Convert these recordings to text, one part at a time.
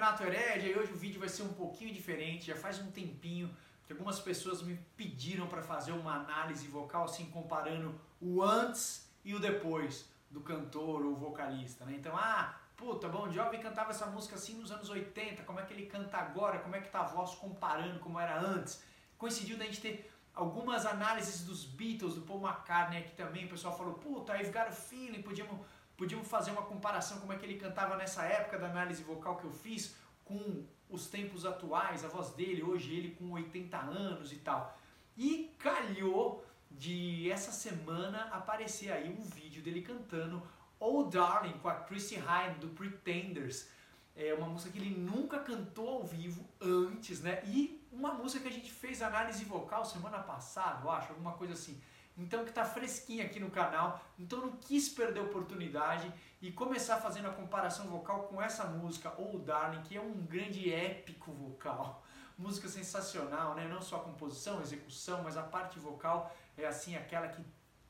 Renato Heredia e hoje o vídeo vai ser um pouquinho diferente. Já faz um tempinho que algumas pessoas me pediram para fazer uma análise vocal, assim, comparando o antes e o depois do cantor ou vocalista, né? Então, ah, puta, Bon Jovi cantava essa música assim nos anos 80, como é que ele canta agora, como é que tá a voz comparando como era antes. Coincidiu da gente ter algumas análises dos Beatles, do Paul McCartney aqui também, o pessoal falou, puta, I've got a feeling, podíamos Podíamos fazer uma comparação como é que ele cantava nessa época da análise vocal que eu fiz com os tempos atuais, a voz dele, hoje ele com 80 anos e tal. E calhou de essa semana aparecer aí um vídeo dele cantando Oh Darling com a Chrissy Hynde do Pretenders. É uma música que ele nunca cantou ao vivo antes, né? E uma música que a gente fez análise vocal semana passada, eu acho, alguma coisa assim então que está fresquinha aqui no canal, então não quis perder a oportunidade e começar fazendo a comparação vocal com essa música, ou Darling, que é um grande épico vocal. Música sensacional, né? Não só a composição, a execução, mas a parte vocal é assim aquela que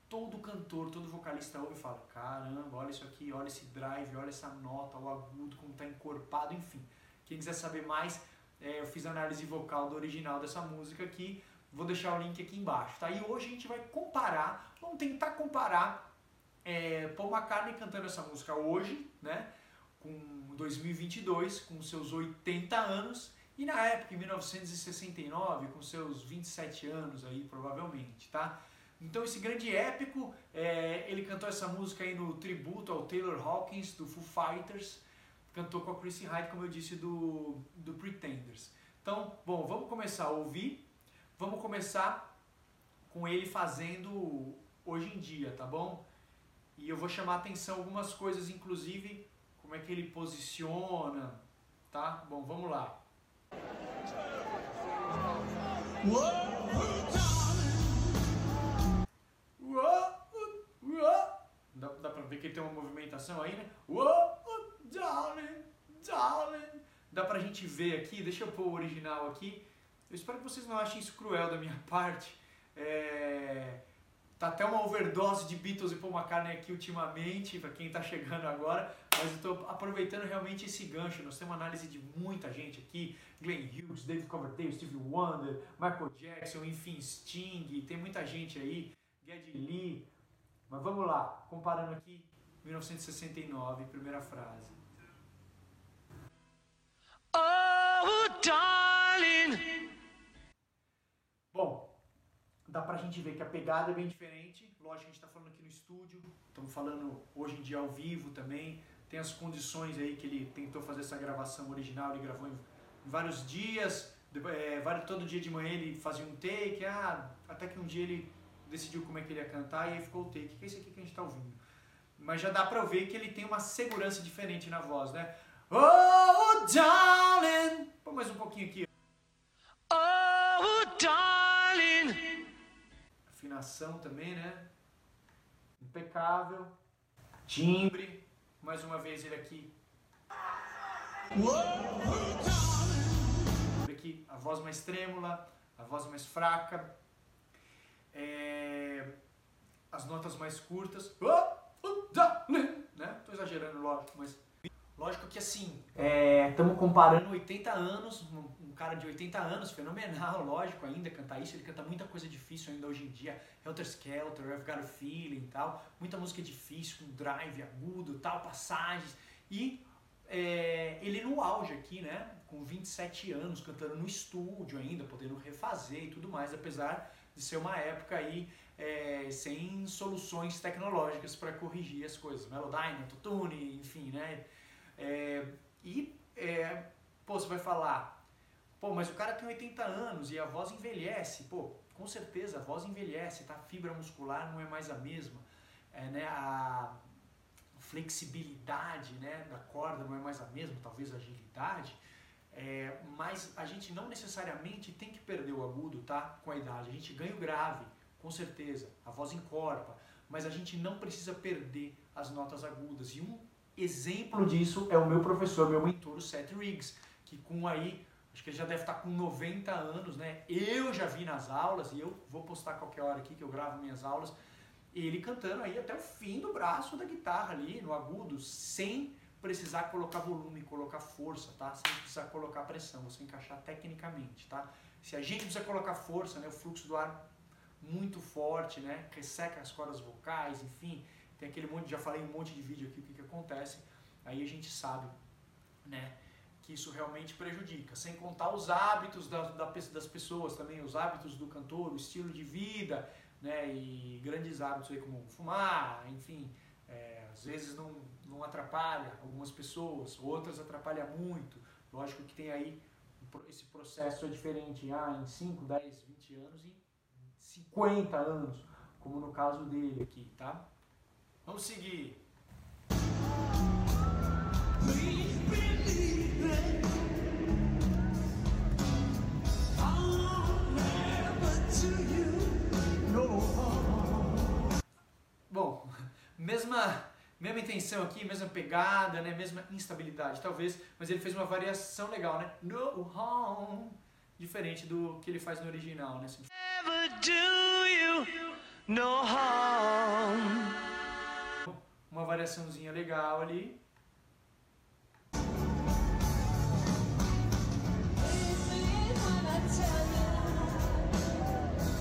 todo cantor, todo vocalista ouve e fala: caramba, olha isso aqui, olha esse drive, olha essa nota, o agudo, como está encorpado, enfim. Quem quiser saber mais, é, eu fiz a análise vocal do original dessa música aqui. Vou deixar o link aqui embaixo, tá? E hoje a gente vai comparar, vamos tentar comparar é, Paul McCartney cantando essa música hoje, né? Com 2022, com seus 80 anos, e na época, em 1969, com seus 27 anos aí, provavelmente, tá? Então esse grande épico, é, ele cantou essa música aí no tributo ao Taylor Hawkins, do Foo Fighters, cantou com a Chrissy Hyde, como eu disse, do, do Pretenders. Então, bom, vamos começar a ouvir Vamos começar com ele fazendo hoje em dia, tá bom? E eu vou chamar atenção algumas coisas, inclusive como é que ele posiciona, tá? Bom, vamos lá. Dá, dá pra ver que ele tem uma movimentação aí, né? darling, darling. Dá pra gente ver aqui, deixa eu pôr o original aqui. Eu espero que vocês não achem isso cruel da minha parte. É... Tá até uma overdose de Beatles e Paul McCartney aqui ultimamente, para quem está chegando agora, mas estou aproveitando realmente esse gancho. Nós temos análise de muita gente aqui: Glenn Hughes, David Coverdale, Stevie Wonder, Michael Jackson, enfim, Sting, tem muita gente aí, Geddy Lee. Mas vamos lá, comparando aqui 1969, primeira frase. Oh, darling. Dá pra gente ver que a pegada é bem diferente. Lógico a gente tá falando aqui no estúdio, estamos falando hoje em dia ao vivo também. Tem as condições aí que ele tentou fazer essa gravação original, ele gravou em, vários dias, é, todo dia de manhã ele fazia um take, ah, até que um dia ele decidiu como é que ele ia cantar e aí ficou o take, que é esse aqui que a gente tá ouvindo. Mas já dá pra ver que ele tem uma segurança diferente na voz, né? Oh, darling! Pô, mais um pouquinho aqui. Oh, darling! Afinação também, né? Impecável. Timbre. Mais uma vez ele aqui. Aqui a voz mais trêmula, a voz mais fraca. É... As notas mais curtas. Né? Tô exagerando, lógico, mas Lógico que assim, estamos é, comparando 80 anos, cara de 80 anos, fenomenal, lógico, ainda cantar isso, ele canta muita coisa difícil ainda hoje em dia, Helter Skelter, I've Got a Feeling e tal, muita música difícil, com drive agudo tal, passagens, e é, ele no auge aqui, né, com 27 anos, cantando no estúdio ainda, podendo refazer e tudo mais, apesar de ser uma época aí é, sem soluções tecnológicas para corrigir as coisas, Melodyne, Autotune, enfim, né, é, e, é, pô, você vai falar, pô, mas o cara tem 80 anos e a voz envelhece. Pô, com certeza a voz envelhece, tá? A fibra muscular não é mais a mesma. É, né? A flexibilidade né, da corda não é mais a mesma, talvez a agilidade. É, mas a gente não necessariamente tem que perder o agudo tá, com a idade. A gente ganha o grave, com certeza. A voz encorpa. Mas a gente não precisa perder as notas agudas. E um Exemplo disso é o meu professor, meu mentor, o Seth Riggs, que com aí, acho que ele já deve estar com 90 anos, né? Eu já vi nas aulas, e eu vou postar qualquer hora aqui que eu gravo minhas aulas, ele cantando aí até o fim do braço da guitarra ali, no agudo, sem precisar colocar volume, colocar força, tá? Sem precisar colocar pressão, você encaixar tecnicamente, tá? Se a gente precisa colocar força, né, o fluxo do ar muito forte, né, resseca as cordas vocais, enfim, tem aquele monte, já falei um monte de vídeo aqui o que, que acontece, aí a gente sabe, né, que isso realmente prejudica. Sem contar os hábitos da, da, das pessoas também, os hábitos do cantor, o estilo de vida, né, e grandes hábitos aí como fumar, enfim, é, às vezes não, não atrapalha algumas pessoas, outras atrapalha muito. Lógico que tem aí esse processo é diferente ah, em 5, 10, 20 anos e 50 anos, como no caso dele aqui, tá? Vamos seguir. Mesma intenção aqui, mesma pegada, né? mesma instabilidade, talvez, mas ele fez uma variação legal, né? No home, diferente do que ele faz no original, né? Never do you no harm. Uma variaçãozinha legal ali.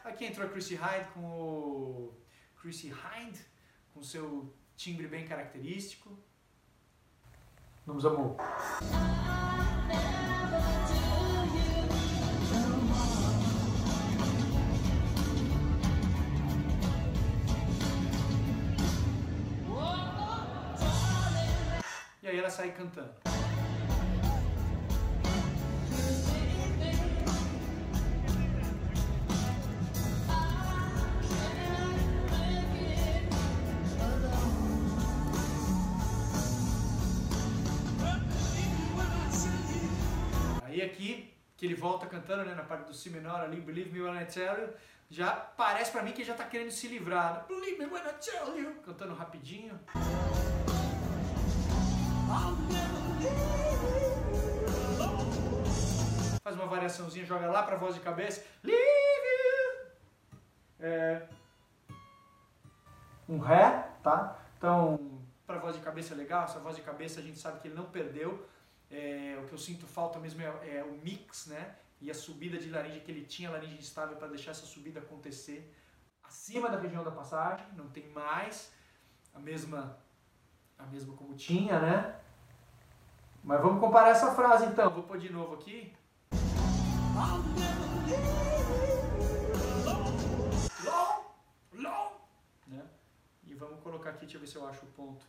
Aqui entrou a Chrissy Hyde com o Chrissy Hyde com seu timbre bem característico. Vamos, amor. E aí ela sai cantando. Que ele volta cantando né, na parte do si menor ali, Believe Me When I Tell You, já parece pra mim que ele já tá querendo se livrar. Né? Believe Me When I Tell You, cantando rapidinho. Faz uma variaçãozinha, joga lá pra voz de cabeça. Leave you. É, um Ré, tá? Então, pra voz de cabeça é legal, essa voz de cabeça a gente sabe que ele não perdeu. É, o que eu sinto falta mesmo é, é, o mix, né? E a subida de laringe que ele tinha, laringe estável para deixar essa subida acontecer acima da região da passagem, não tem mais a mesma a mesma como tinha, né? Mas vamos comparar essa frase então. Vou pôr de novo aqui. Long, long, né? E vamos colocar aqui, deixa eu ver se eu acho o ponto.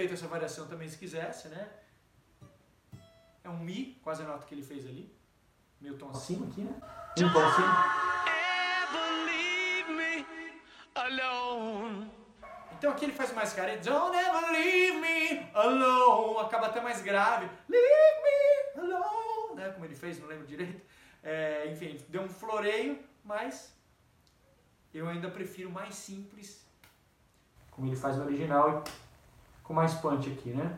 Feito essa variação também se quisesse, né? É um Mi, quase a nota que ele fez ali. Meio tom acima aqui, né? Um tom acima. Então aqui ele faz mais cara. Don't ever leave me alone. Acaba até mais grave. Leave me alone. Né? Como ele fez, não lembro direito. É, enfim, deu um floreio, mas eu ainda prefiro mais simples. Como ele faz no original com mais punch aqui, né?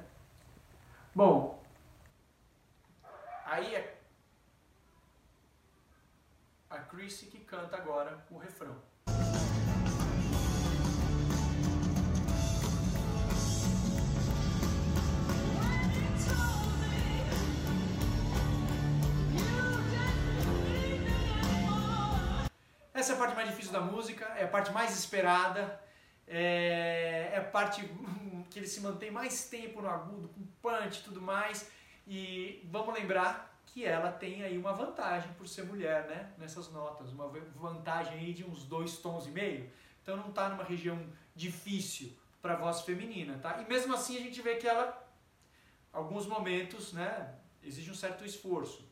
Bom, aí é a Chrissy que canta agora o refrão. Essa é a parte mais difícil da música, é a parte mais esperada, é, é a parte que ele se mantém mais tempo no agudo, com punch e tudo mais. E vamos lembrar que ela tem aí uma vantagem por ser mulher, né? Nessas notas, uma vantagem aí de uns dois tons e meio. Então não está numa região difícil para voz feminina, tá? E mesmo assim a gente vê que ela, alguns momentos, né, exige um certo esforço.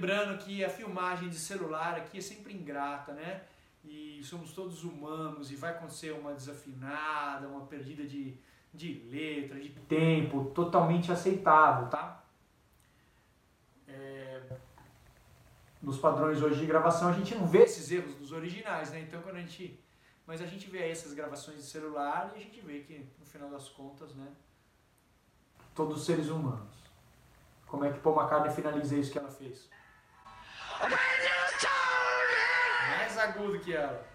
Lembrando que a filmagem de celular aqui é sempre ingrata, né? E somos todos humanos e vai acontecer uma desafinada, uma perdida de, de letra, de tempo, totalmente aceitável, tá? É... Nos padrões hoje de gravação a gente não vê esses erros dos originais, né? Então quando a gente. Mas a gente vê aí essas gravações de celular e a gente vê que no final das contas, né? Todos seres humanos. Como é que Paul McCartney finaliza isso que ela fez? Mais agudo que ela.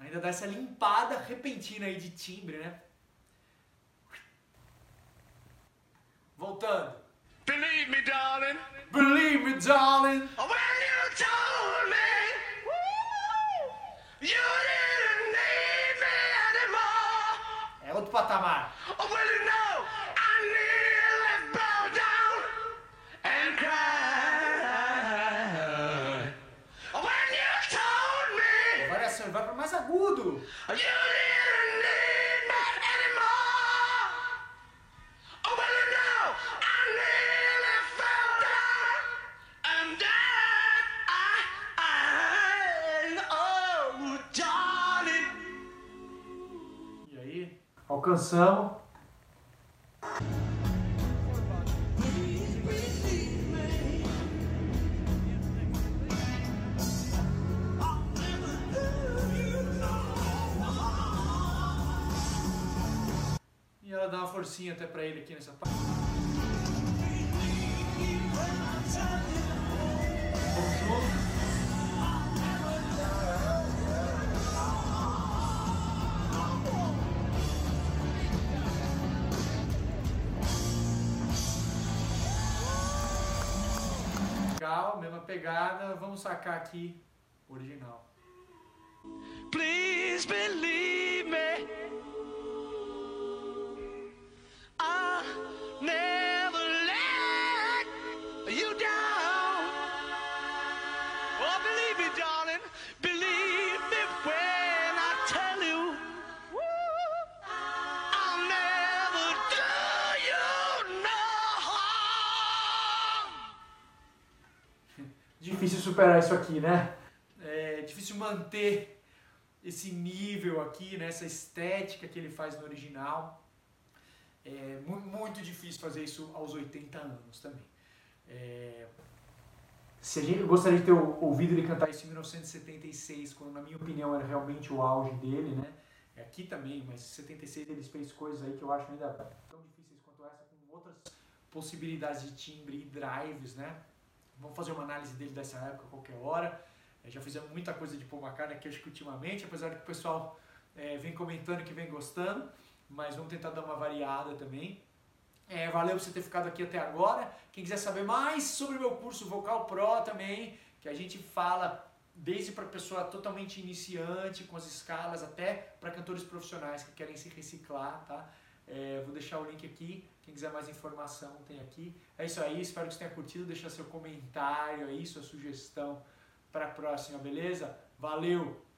Ainda dá essa limpada repentina aí de timbre, né? Darling. E aí? Alcançamos. Ela dá uma forcinha até pra ele aqui nessa parte. Legal, mesma pegada. Vamos sacar aqui original. Please believe me. Difícil superar isso aqui, né? É difícil manter esse nível aqui, né? essa estética que ele faz no original. É mu- muito difícil fazer isso aos 80 anos também. É, se a gente, gostaria de ter ou- ouvido ele cantar isso em 1976, quando na minha opinião era realmente o auge dele, né? É aqui também, mas em 76 ele fez coisas aí que eu acho ainda tão difíceis quanto essa, com outras possibilidades de timbre e drives, né? Vamos fazer uma análise dele dessa época a qualquer hora. É, já fizemos muita coisa de Paul McCartney aqui, acho que ultimamente, apesar de que o pessoal é, vem comentando que vem gostando, mas vamos tentar dar uma variada também. É, valeu por você ter ficado aqui até agora. Quem quiser saber mais sobre o meu curso Vocal Pro também, que a gente fala desde para pessoa totalmente iniciante, com as escalas, até para cantores profissionais que querem se reciclar, tá? É, vou deixar o link aqui. Quem quiser mais informação tem aqui. É isso aí, espero que você tenha curtido. Deixa seu comentário aí, sua sugestão para a próxima, beleza? Valeu!